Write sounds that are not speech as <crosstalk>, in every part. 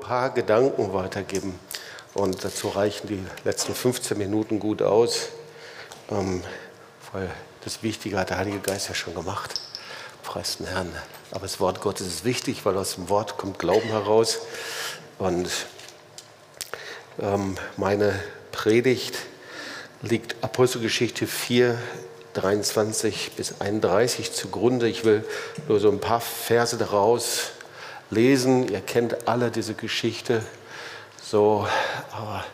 paar Gedanken weitergeben. Und dazu reichen die letzten 15 Minuten gut aus, ähm, weil das Wichtige hat der Heilige Geist ja schon gemacht. Preis den Herrn. Aber das Wort Gottes ist wichtig, weil aus dem Wort kommt Glauben heraus. Und ähm, meine Predigt liegt Apostelgeschichte 4, 23 bis 31 zugrunde. Ich will nur so ein paar Verse daraus lesen. Ihr kennt alle diese Geschichte. So, aber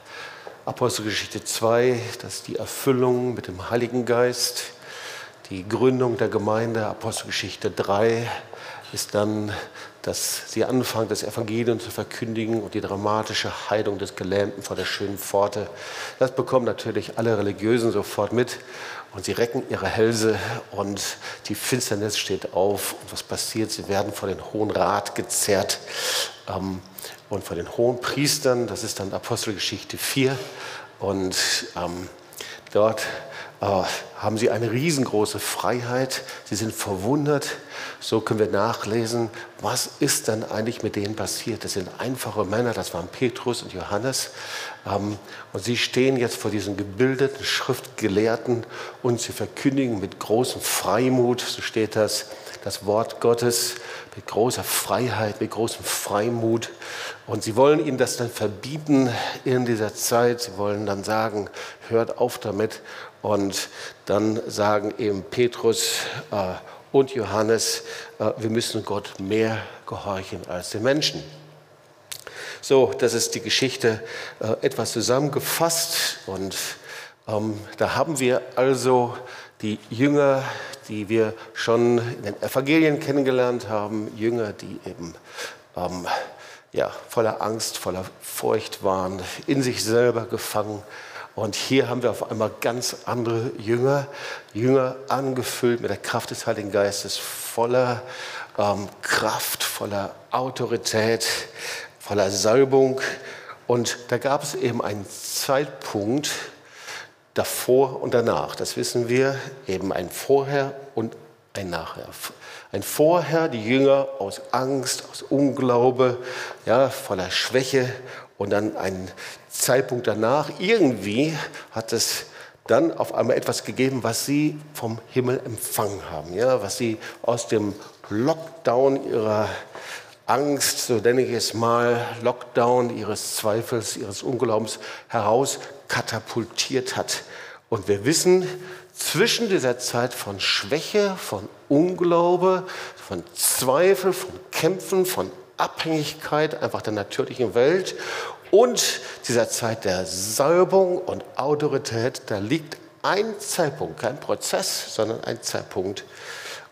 Apostelgeschichte 2, das ist die Erfüllung mit dem Heiligen Geist. Die Gründung der Gemeinde, Apostelgeschichte 3, ist dann, dass sie anfangen, das Evangelium zu verkündigen und die dramatische Heilung des Gelähmten vor der schönen Pforte. Das bekommen natürlich alle Religiösen sofort mit und sie recken ihre Hälse und die Finsternis steht auf. Und was passiert? Sie werden vor den Hohen Rat gezerrt ähm, und vor den Hohen Priestern. Das ist dann Apostelgeschichte 4. Und ähm, dort haben sie eine riesengroße Freiheit. Sie sind verwundert. So können wir nachlesen, was ist denn eigentlich mit denen passiert. Das sind einfache Männer, das waren Petrus und Johannes. Ähm, und sie stehen jetzt vor diesen gebildeten Schriftgelehrten und sie verkündigen mit großem Freimut, so steht das, das Wort Gottes mit großer Freiheit, mit großem Freimut. Und sie wollen ihnen das dann verbieten in dieser Zeit. Sie wollen dann sagen, hört auf damit. Und dann sagen eben Petrus äh, und Johannes, äh, wir müssen Gott mehr gehorchen als den Menschen. So, das ist die Geschichte äh, etwas zusammengefasst. Und ähm, da haben wir also die Jünger, die wir schon in den Evangelien kennengelernt haben, Jünger, die eben ähm, ja, voller Angst, voller Furcht waren, in sich selber gefangen. Und hier haben wir auf einmal ganz andere Jünger, Jünger angefüllt mit der Kraft des Heiligen Geistes, voller ähm, Kraft, voller Autorität, voller Salbung. Und da gab es eben einen Zeitpunkt, davor und danach. Das wissen wir, eben ein Vorher und ein Nachher. Ein Vorher, die Jünger aus Angst, aus Unglaube, ja, voller Schwäche und dann ein Zeitpunkt danach. Irgendwie hat es dann auf einmal etwas gegeben, was sie vom Himmel empfangen haben, ja, was sie aus dem Lockdown ihrer Angst, so nenne ich es mal, Lockdown ihres Zweifels, ihres Unglaubens heraus katapultiert hat. Und wir wissen, zwischen dieser Zeit von Schwäche, von Unglaube, von Zweifel, von Kämpfen, von Abhängigkeit einfach der natürlichen Welt und dieser Zeit der Salbung und Autorität, da liegt ein Zeitpunkt, kein Prozess, sondern ein Zeitpunkt.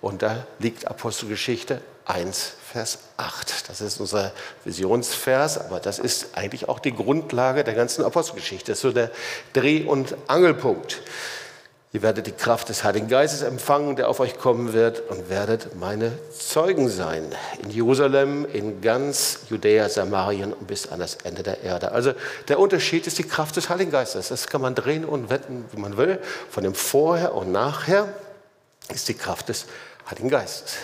Und da liegt Apostelgeschichte 1, Vers 8. Das ist unser Visionsvers, aber das ist eigentlich auch die Grundlage der ganzen Apostelgeschichte. Das ist so der Dreh- und Angelpunkt. Ihr werdet die Kraft des Heiligen Geistes empfangen, der auf euch kommen wird, und werdet meine Zeugen sein. In Jerusalem, in ganz Judäa, Samarien und bis an das Ende der Erde. Also der Unterschied ist die Kraft des Heiligen Geistes. Das kann man drehen und wetten, wie man will. Von dem Vorher und Nachher ist die Kraft des Heiligen Geistes.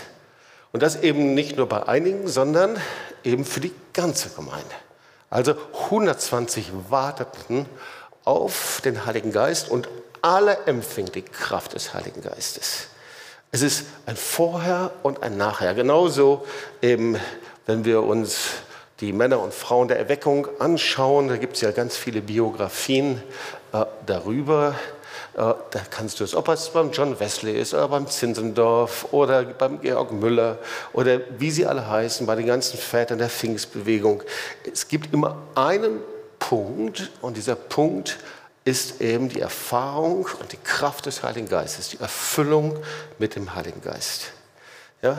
Und das eben nicht nur bei einigen, sondern eben für die ganze Gemeinde. Also 120 warteten auf den Heiligen Geist und alle empfingen die Kraft des Heiligen Geistes. Es ist ein Vorher und ein Nachher. Genauso eben, wenn wir uns die Männer und Frauen der Erweckung anschauen, da gibt es ja ganz viele Biografien äh, darüber. Äh, da kannst du es, ob es beim John Wesley ist oder beim Zinzendorf oder beim Georg Müller oder wie sie alle heißen, bei den ganzen Vätern der Pfingstbewegung. Es gibt immer einen Punkt und dieser Punkt ist eben die Erfahrung und die Kraft des Heiligen Geistes, die Erfüllung mit dem Heiligen Geist. Ja?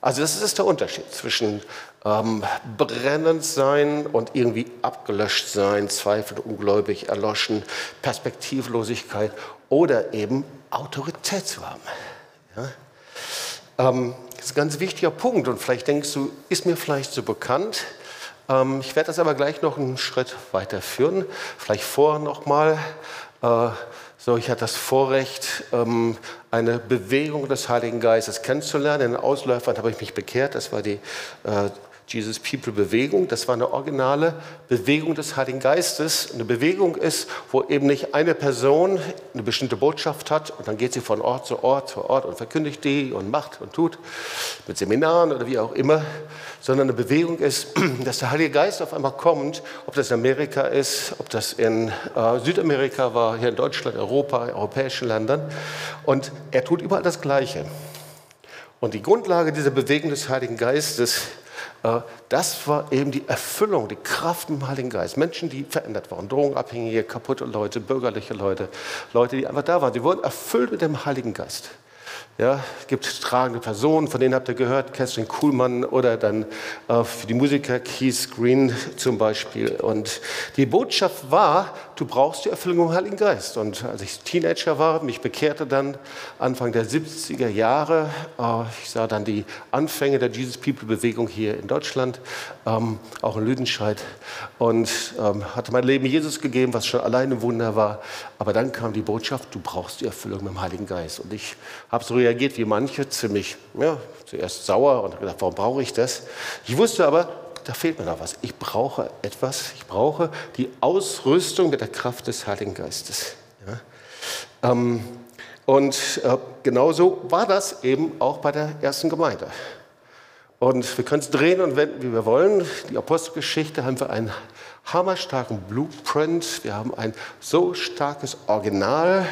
Also das ist der Unterschied zwischen ähm, brennend sein und irgendwie abgelöscht sein, Zweifel, ungläubig, erloschen, Perspektivlosigkeit oder eben Autorität zu haben. Ja? Ähm, das ist ein ganz wichtiger Punkt und vielleicht denkst du, ist mir vielleicht so bekannt. Ähm, ich werde das aber gleich noch einen Schritt weiterführen. Vielleicht vorher nochmal. Äh, so, ich hatte das Vorrecht, ähm, eine Bewegung des Heiligen Geistes kennenzulernen. In den Ausläufern habe ich mich bekehrt. Das war die äh, Jesus People Bewegung. Das war eine originale Bewegung des Heiligen Geistes. Eine Bewegung ist, wo eben nicht eine Person eine bestimmte Botschaft hat und dann geht sie von Ort zu Ort zu Ort und verkündigt die und macht und tut mit Seminaren oder wie auch immer, sondern eine Bewegung ist, <clears throat> dass der Heilige Geist auf einmal kommt, ob das in Amerika ist, ob das in äh, Südamerika war, hier in Deutschland, Europa, europäischen Ländern. Und er tut überall das Gleiche. Und die Grundlage dieser Bewegung des Heiligen Geistes äh, das war eben die Erfüllung, die Kraft im Heiligen Geist. Menschen, die verändert waren, Drogenabhängige, kaputte Leute, bürgerliche Leute, Leute, die einfach da waren. Sie wurden erfüllt mit dem Heiligen Geist. Ja, es gibt tragende Personen, von denen habt ihr gehört, Catherine Kuhlmann oder dann äh, für die Musiker Keith Green zum Beispiel. Und die Botschaft war, du brauchst die Erfüllung im Heiligen Geist. Und als ich Teenager war, mich bekehrte dann Anfang der 70er Jahre, äh, ich sah dann die Anfänge der Jesus People Bewegung hier in Deutschland, ähm, auch in Lüdenscheid und ähm, hatte mein Leben Jesus gegeben, was schon alleine ein Wunder war. Aber dann kam die Botschaft, du brauchst die Erfüllung mit dem Heiligen Geist. Und ich habe so reagiert wie manche, ziemlich, ja, zuerst sauer und gedacht, warum brauche ich das? Ich wusste aber, da fehlt mir noch was. Ich brauche etwas, ich brauche die Ausrüstung mit der Kraft des Heiligen Geistes. Ja? Ähm, und äh, genauso war das eben auch bei der ersten Gemeinde. Und wir können es drehen und wenden, wie wir wollen. Die Apostelgeschichte haben wir einen hammerstarken Blueprint. Wir haben ein so starkes Original,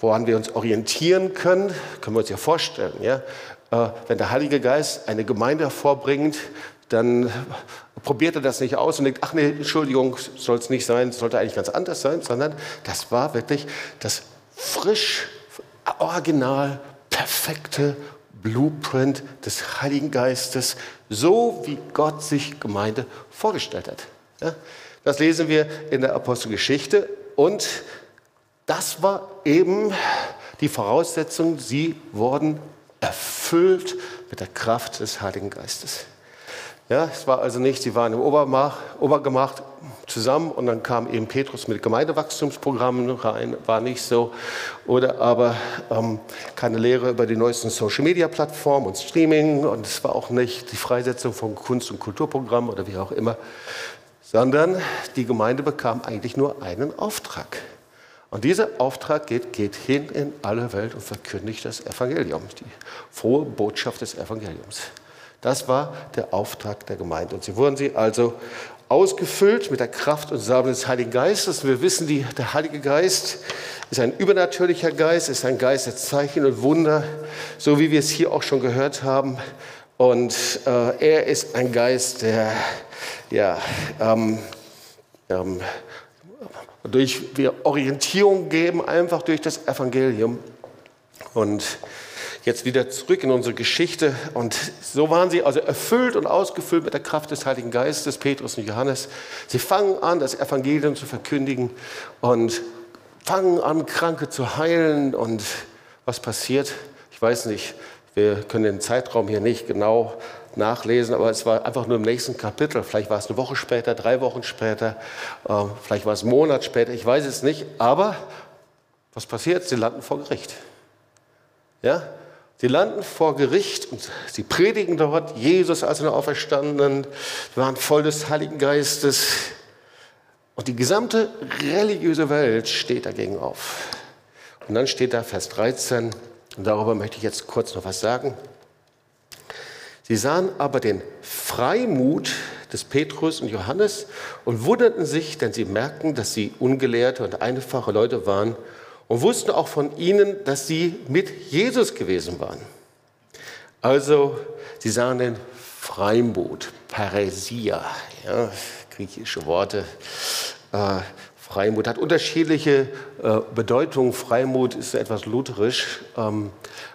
woran wir uns orientieren können. Können wir uns ja vorstellen. Ja? Äh, wenn der Heilige Geist eine Gemeinde hervorbringt, dann probiert er das nicht aus und denkt, ach nee, Entschuldigung, soll es nicht sein, sollte eigentlich ganz anders sein, sondern das war wirklich das frisch, original, perfekte Blueprint des Heiligen Geistes, so wie Gott sich Gemeinde vorgestellt hat. Ja, das lesen wir in der Apostelgeschichte und das war eben die Voraussetzung, sie wurden erfüllt mit der Kraft des Heiligen Geistes. Ja, es war also nicht, sie waren im Obermach, Obergemach zusammen und dann kam eben Petrus mit Gemeindewachstumsprogrammen rein, war nicht so. Oder aber ähm, keine Lehre über die neuesten Social-Media-Plattformen und Streaming und es war auch nicht die Freisetzung von Kunst- und Kulturprogrammen oder wie auch immer, sondern die Gemeinde bekam eigentlich nur einen Auftrag. Und dieser Auftrag geht, geht hin in alle Welt und verkündigt das Evangelium, die frohe Botschaft des Evangeliums. Das war der Auftrag der Gemeinde. Und sie wurden sie also ausgefüllt mit der Kraft und Salbung des Heiligen Geistes. Wir wissen, die, der Heilige Geist ist ein übernatürlicher Geist, ist ein Geist der Zeichen und Wunder, so wie wir es hier auch schon gehört haben. Und äh, er ist ein Geist, der ja, ähm, ähm, durch wir Orientierung geben, einfach durch das Evangelium. Und jetzt wieder zurück in unsere Geschichte. Und so waren sie also erfüllt und ausgefüllt mit der Kraft des Heiligen Geistes, Petrus und Johannes. Sie fangen an, das Evangelium zu verkündigen und fangen an, Kranke zu heilen. Und was passiert? Ich weiß nicht, wir können den Zeitraum hier nicht genau nachlesen, aber es war einfach nur im nächsten Kapitel. Vielleicht war es eine Woche später, drei Wochen später, äh, vielleicht war es einen Monat später, ich weiß es nicht. Aber was passiert? Sie landen vor Gericht. Ja? Sie landen vor Gericht und sie predigen dort Jesus als einen Auferstandenen, waren voll des Heiligen Geistes. Und die gesamte religiöse Welt steht dagegen auf. Und dann steht da Vers 13, und darüber möchte ich jetzt kurz noch was sagen. Sie sahen aber den Freimut des Petrus und Johannes und wunderten sich, denn sie merkten, dass sie ungelehrte und einfache Leute waren und wussten auch von ihnen, dass sie mit Jesus gewesen waren. Also sie sahen den Freimut, Paresia, ja, griechische Worte. Äh, Freimut hat unterschiedliche äh, Bedeutungen. Freimut ist etwas lutherisch, ähm,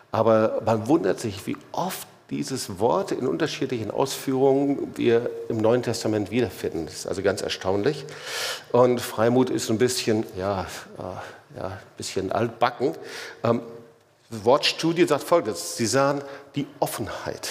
aber man wundert sich, wie oft dieses Wort in unterschiedlichen Ausführungen wir im Neuen Testament wiederfinden. Das ist also ganz erstaunlich. Und Freimut ist ein bisschen, ja, äh, ja, ein bisschen altbacken. Ähm, Wortstudie sagt folgendes: Sie sahen die Offenheit.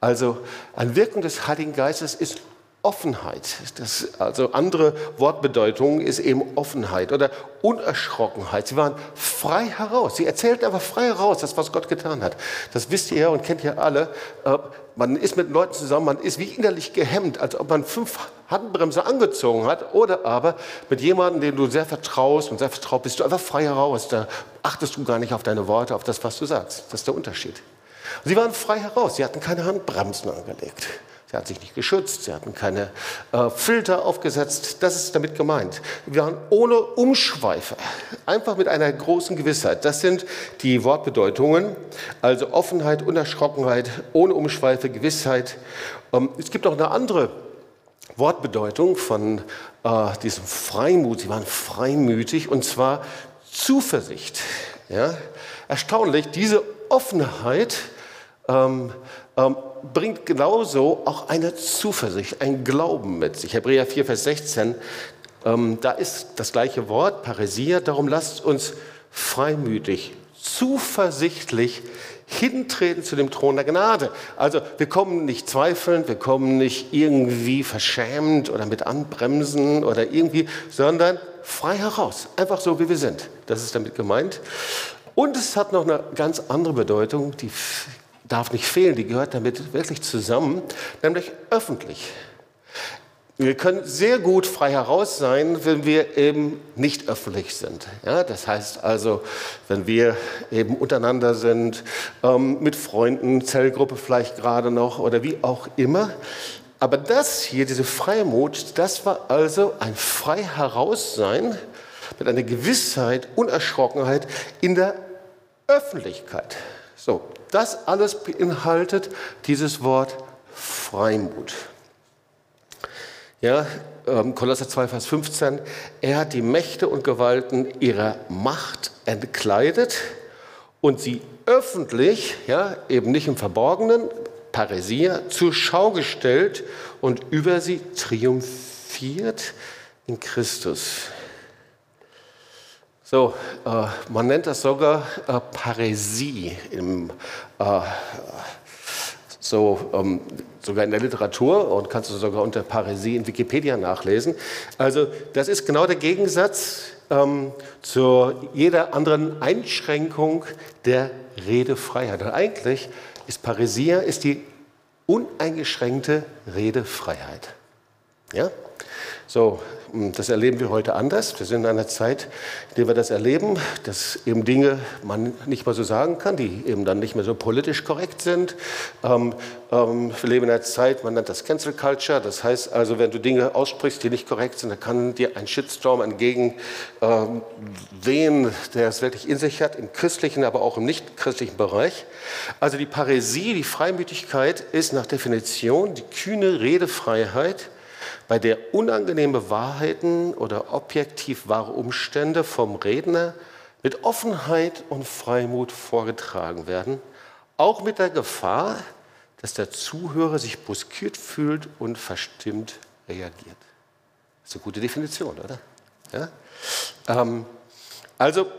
Also eine Wirkung des Heiligen Geistes ist Offenheit. Das, also andere Wortbedeutung ist eben Offenheit oder Unerschrockenheit. Sie waren frei heraus. Sie erzählten einfach frei heraus, das, was Gott getan hat. Das wisst ihr ja und kennt ihr alle. Äh, man ist mit Leuten zusammen, man ist wie innerlich gehemmt, als ob man fünf Handbremse angezogen hat. Oder aber mit jemandem, dem du sehr vertraust und sehr vertraut bist, du einfach frei heraus. Da achtest du gar nicht auf deine Worte, auf das, was du sagst. Das ist der Unterschied. Sie waren frei heraus. Sie hatten keine Handbremsen angelegt. Sie hat sich nicht geschützt, sie hatten keine äh, Filter aufgesetzt. Das ist damit gemeint. Wir waren ohne Umschweife, einfach mit einer großen Gewissheit. Das sind die Wortbedeutungen, also Offenheit, Unerschrockenheit, ohne Umschweife, Gewissheit. Ähm, es gibt auch eine andere Wortbedeutung von äh, diesem Freimut. Sie waren freimütig und zwar Zuversicht. Ja? Erstaunlich, diese Offenheit ähm, bringt genauso auch eine Zuversicht, ein Glauben mit sich. Hebräer 4, Vers 16, ähm, da ist das gleiche Wort, Paresia, darum lasst uns freimütig, zuversichtlich hintreten zu dem Thron der Gnade. Also wir kommen nicht zweifelnd, wir kommen nicht irgendwie verschämt oder mit Anbremsen oder irgendwie, sondern frei heraus, einfach so wie wir sind. Das ist damit gemeint. Und es hat noch eine ganz andere Bedeutung, die darf nicht fehlen, die gehört damit wirklich zusammen, nämlich öffentlich. Wir können sehr gut frei heraus sein, wenn wir eben nicht öffentlich sind. Ja, das heißt also, wenn wir eben untereinander sind, ähm, mit Freunden, Zellgruppe vielleicht gerade noch oder wie auch immer. Aber das hier, diese Freimut, das war also ein frei heraussein mit einer Gewissheit, Unerschrockenheit in der Öffentlichkeit. So, das alles beinhaltet dieses Wort Freimut. Ja, ähm, Kolosser 2, Vers 15. Er hat die Mächte und Gewalten ihrer Macht entkleidet und sie öffentlich, ja, eben nicht im Verborgenen, Paresia, zur Schau gestellt und über sie triumphiert in Christus. So, äh, man nennt das sogar äh, Paräsie, im, äh, so, ähm, sogar in der Literatur und kannst du sogar unter Paräsie in Wikipedia nachlesen. Also das ist genau der Gegensatz ähm, zu jeder anderen Einschränkung der Redefreiheit. Und eigentlich ist Paräsia ist die uneingeschränkte Redefreiheit. Ja? So, das erleben wir heute anders. Wir sind in einer Zeit, in der wir das erleben, dass eben Dinge man nicht mehr so sagen kann, die eben dann nicht mehr so politisch korrekt sind. Ähm, ähm, wir leben in einer Zeit, man nennt das Cancel Culture. Das heißt also, wenn du Dinge aussprichst, die nicht korrekt sind, dann kann dir ein Shitstorm entgegen ähm, wehen, der es wirklich in sich hat, im christlichen, aber auch im nicht-christlichen Bereich. Also die Paräsie, die Freimütigkeit ist nach Definition die kühne Redefreiheit, bei der unangenehme Wahrheiten oder objektiv wahre Umstände vom Redner mit Offenheit und Freimut vorgetragen werden, auch mit der Gefahr, dass der Zuhörer sich buskiert fühlt und verstimmt reagiert. Das ist eine gute Definition, oder? Ja? Ähm, also,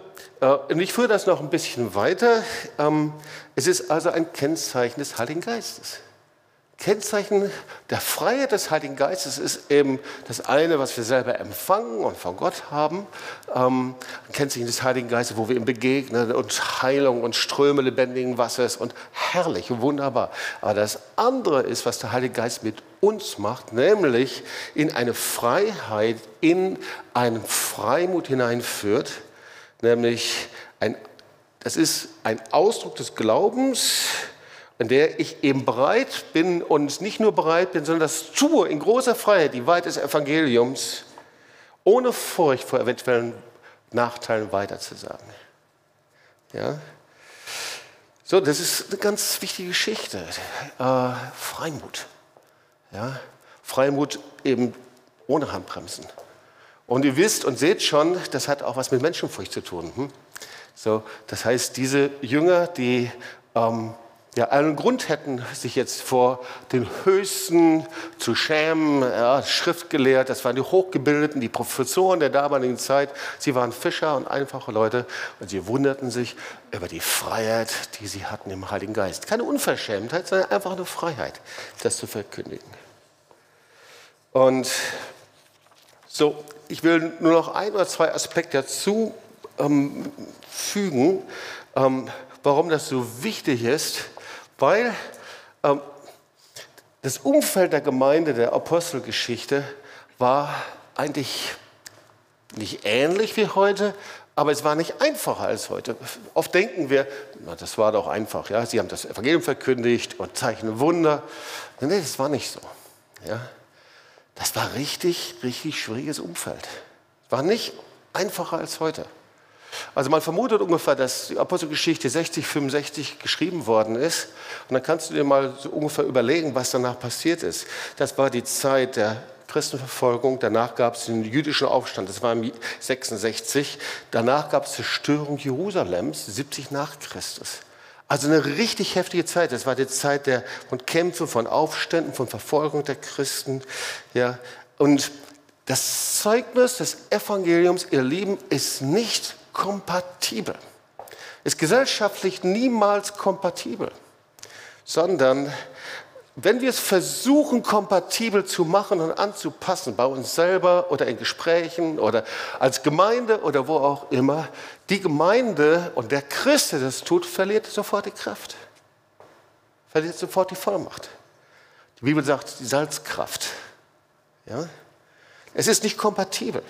äh, ich führe das noch ein bisschen weiter. Ähm, es ist also ein Kennzeichen des Heiligen Geistes. Kennzeichen der Freiheit des Heiligen Geistes ist eben das eine, was wir selber empfangen und von Gott haben. Ähm, Kennzeichen des Heiligen Geistes, wo wir ihm begegnen und Heilung und Ströme lebendigen Wassers und herrlich und wunderbar. Aber das andere ist, was der Heilige Geist mit uns macht, nämlich in eine Freiheit, in einen Freimut hineinführt, nämlich ein, das ist ein Ausdruck des Glaubens, in der ich eben bereit bin und nicht nur bereit bin, sondern das tue in großer Freiheit, die Wahrheit des Evangeliums, ohne Furcht vor eventuellen Nachteilen weiterzusagen. Ja? So, das ist eine ganz wichtige Geschichte. Äh, Freimut. Ja? Freimut eben ohne Handbremsen. Und ihr wisst und seht schon, das hat auch was mit Menschenfurcht zu tun. Hm? So, das heißt, diese Jünger, die ähm, ja, einen Grund hätten, sich jetzt vor den Höchsten zu schämen. Ja, Schriftgelehrt, das waren die Hochgebildeten, die Professoren der damaligen Zeit. Sie waren Fischer und einfache Leute und sie wunderten sich über die Freiheit, die sie hatten im Heiligen Geist. Keine Unverschämtheit, sondern einfach eine Freiheit, das zu verkündigen. Und so, ich will nur noch ein oder zwei Aspekte dazu ähm, fügen, ähm, warum das so wichtig ist, weil ähm, das Umfeld der Gemeinde der Apostelgeschichte war eigentlich nicht ähnlich wie heute, aber es war nicht einfacher als heute. Oft denken wir, na, das war doch einfach. Ja? Sie haben das Evangelium verkündigt und zeichnen Wunder. Nee, das war nicht so. Ja? Das war richtig, richtig schwieriges Umfeld. War nicht einfacher als heute. Also man vermutet ungefähr, dass die Apostelgeschichte 60, 65 geschrieben worden ist. Und dann kannst du dir mal so ungefähr überlegen, was danach passiert ist. Das war die Zeit der Christenverfolgung. Danach gab es den jüdischen Aufstand. Das war im 66. Danach gab es Zerstörung Jerusalems, 70 nach Christus. Also eine richtig heftige Zeit. Das war die Zeit der, von Kämpfen, von Aufständen, von Verfolgung der Christen. Ja. Und das Zeugnis des Evangeliums, ihr Lieben, ist nicht kompatibel. Ist gesellschaftlich niemals kompatibel, sondern wenn wir es versuchen, kompatibel zu machen und anzupassen, bei uns selber oder in Gesprächen oder als Gemeinde oder wo auch immer, die Gemeinde und der Christ, der das tut, verliert sofort die Kraft, verliert sofort die Vollmacht. Die Bibel sagt die Salzkraft. Ja? Es ist nicht kompatibel.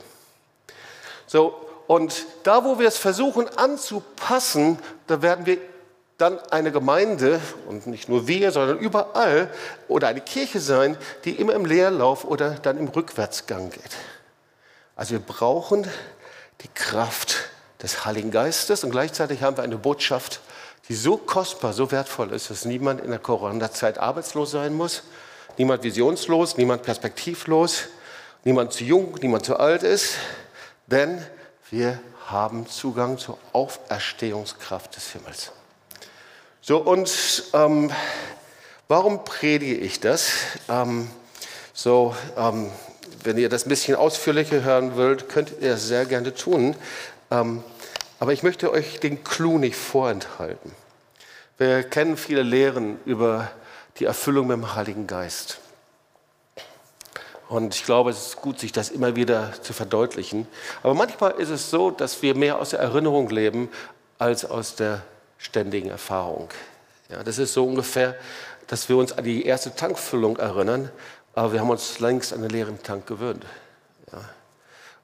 So, und da, wo wir es versuchen anzupassen, da werden wir dann eine Gemeinde, und nicht nur wir, sondern überall, oder eine Kirche sein, die immer im Leerlauf oder dann im Rückwärtsgang geht. Also wir brauchen die Kraft des Heiligen Geistes und gleichzeitig haben wir eine Botschaft, die so kostbar, so wertvoll ist, dass niemand in der Corona-Zeit arbeitslos sein muss, niemand visionslos, niemand perspektivlos, niemand zu jung, niemand zu alt ist, denn wir haben Zugang zur Auferstehungskraft des Himmels. So, und ähm, warum predige ich das? Ähm, so, ähm, wenn ihr das ein bisschen ausführlicher hören wollt, könnt ihr das sehr gerne tun. Ähm, aber ich möchte euch den Clou nicht vorenthalten. Wir kennen viele Lehren über die Erfüllung mit dem Heiligen Geist. Und ich glaube, es ist gut, sich das immer wieder zu verdeutlichen. Aber manchmal ist es so, dass wir mehr aus der Erinnerung leben als aus der ständigen Erfahrung. Ja, das ist so ungefähr, dass wir uns an die erste Tankfüllung erinnern, aber wir haben uns längst an den leeren Tank gewöhnt. Ja.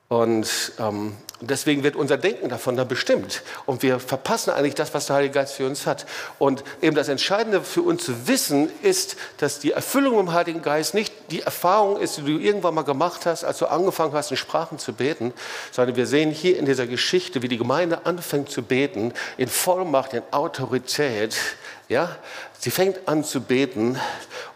Und ähm, deswegen wird unser Denken davon dann bestimmt. Und wir verpassen eigentlich das, was der Heilige Geist für uns hat. Und eben das Entscheidende für uns zu wissen ist, dass die Erfüllung im Heiligen Geist nicht die Erfahrung ist, die du irgendwann mal gemacht hast, als du angefangen hast, in Sprachen zu beten, sondern wir sehen hier in dieser Geschichte, wie die Gemeinde anfängt zu beten, in Vollmacht, in Autorität. Ja? Sie fängt an zu beten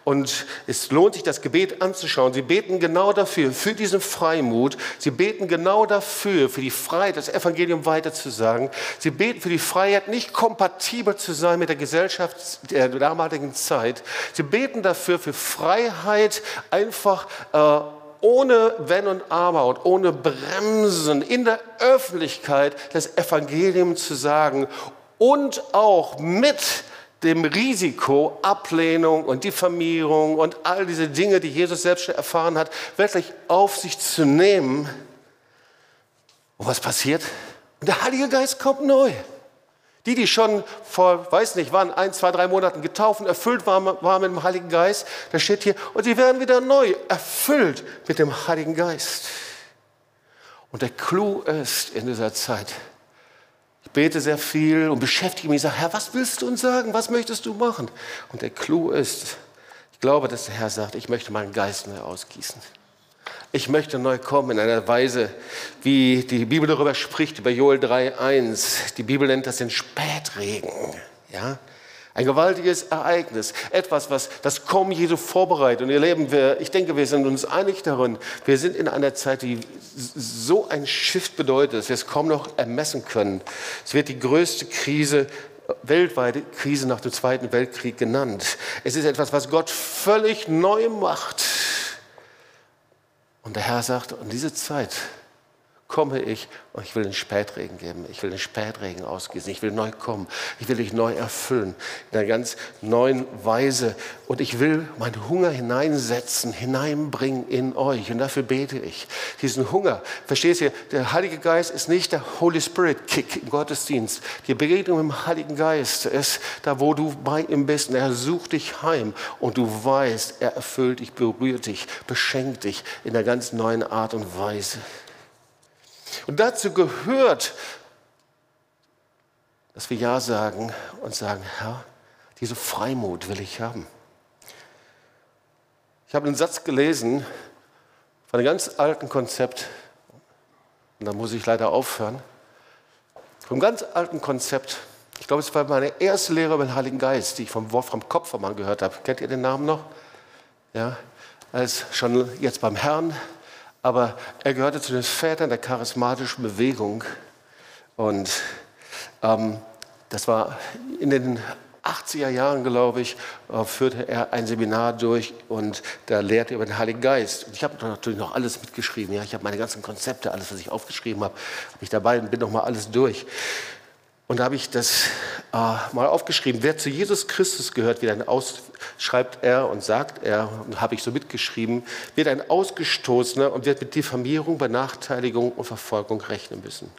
und es lohnt sich, das Gebet anzuschauen. Sie beten genau dafür, für diesen Freimut. Sie beten genau dafür, für die Freiheit, das Evangelium weiterzusagen. Sie beten für die Freiheit, nicht kompatibel zu sein mit der Gesellschaft der damaligen Zeit. Sie beten dafür, für Freiheit, einfach äh, ohne Wenn und Aber und ohne Bremsen in der Öffentlichkeit das Evangelium zu sagen und auch mit dem Risiko, Ablehnung und Diffamierung und all diese Dinge, die Jesus selbst schon erfahren hat, wirklich auf sich zu nehmen. Und was passiert? Und der Heilige Geist kommt neu. Die, die schon vor, weiß nicht wann, ein, zwei, drei Monaten getauft erfüllt waren, waren mit dem Heiligen Geist, da steht hier, und sie werden wieder neu erfüllt mit dem Heiligen Geist. Und der Clou ist in dieser Zeit, ich bete sehr viel und beschäftige mich, sage, Herr, was willst du uns sagen? Was möchtest du machen? Und der Clou ist, ich glaube, dass der Herr sagt, ich möchte meinen Geist neu ausgießen. Ich möchte neu kommen in einer Weise, wie die Bibel darüber spricht, über Joel 3,1. Die Bibel nennt das den Spätregen. Ja? Ein gewaltiges Ereignis, etwas, was das Kommen Jesu vorbereitet. Und ihr Leben, wir, ich denke, wir sind uns einig darin, wir sind in einer Zeit, die so ein Shift bedeutet, dass wir es kaum noch ermessen können. Es wird die größte Krise weltweite Krise nach dem Zweiten Weltkrieg genannt. Es ist etwas, was Gott völlig neu macht. Und der Herr sagt, in diese Zeit komme ich und ich will den Spätregen geben. Ich will den Spätregen ausgießen. Ich will neu kommen. Ich will dich neu erfüllen. In einer ganz neuen Weise. Und ich will meinen Hunger hineinsetzen, hineinbringen in euch. Und dafür bete ich. Diesen Hunger. Verstehst du? Der Heilige Geist ist nicht der Holy Spirit Kick im Gottesdienst. Die Begegnung mit dem Heiligen Geist ist da, wo du bei ihm bist. Und er sucht dich heim. Und du weißt, er erfüllt dich, berührt dich, beschenkt dich in einer ganz neuen Art und Weise. Und dazu gehört, dass wir Ja sagen und sagen, Herr, diese Freimut will ich haben. Ich habe einen Satz gelesen von einem ganz alten Konzept, und da muss ich leider aufhören, vom ganz alten Konzept. Ich glaube, es war meine erste Lehre über den Heiligen Geist, die ich vom Wolfram Kopfermann gehört habe. Kennt ihr den Namen noch? Ja, als schon jetzt beim Herrn aber er gehörte zu den Vätern der charismatischen Bewegung. Und ähm, das war in den 80er Jahren, glaube ich, äh, führte er ein Seminar durch und da lehrte er über den Heiligen Geist. Und ich habe natürlich noch alles mitgeschrieben. Ja? Ich habe meine ganzen Konzepte, alles, was ich aufgeschrieben habe, habe ich dabei und bin noch mal alles durch. Und da habe ich das äh, mal aufgeschrieben. Wer zu Jesus Christus gehört, wie ein Aus, schreibt er und sagt er, und habe ich so mitgeschrieben, wird ein Ausgestoßener und wird mit Diffamierung, Benachteiligung und Verfolgung rechnen müssen.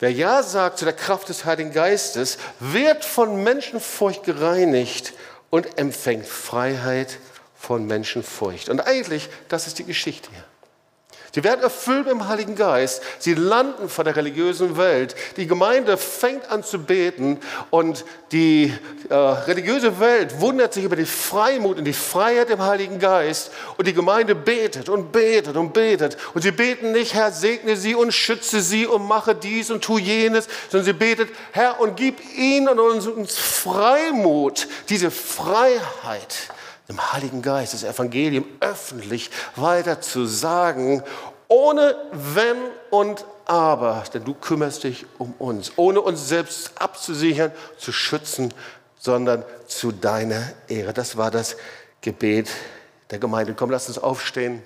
Wer Ja sagt zu der Kraft des Heiligen Geistes, wird von Menschenfurcht gereinigt und empfängt Freiheit von Menschenfurcht. Und eigentlich, das ist die Geschichte hier. Sie werden erfüllt mit dem Heiligen Geist. Sie landen vor der religiösen Welt. Die Gemeinde fängt an zu beten und die äh, religiöse Welt wundert sich über die Freimut und die Freiheit im Heiligen Geist. Und die Gemeinde betet und betet und betet. Und sie beten nicht, Herr, segne sie und schütze sie und mache dies und tu jenes, sondern sie betet, Herr, und gib ihnen und uns, uns Freimut, diese Freiheit dem Heiligen Geist, das Evangelium öffentlich weiter zu sagen, ohne Wenn und Aber, denn du kümmerst dich um uns, ohne uns selbst abzusichern, zu schützen, sondern zu deiner Ehre. Das war das Gebet der Gemeinde. Komm, lass uns aufstehen.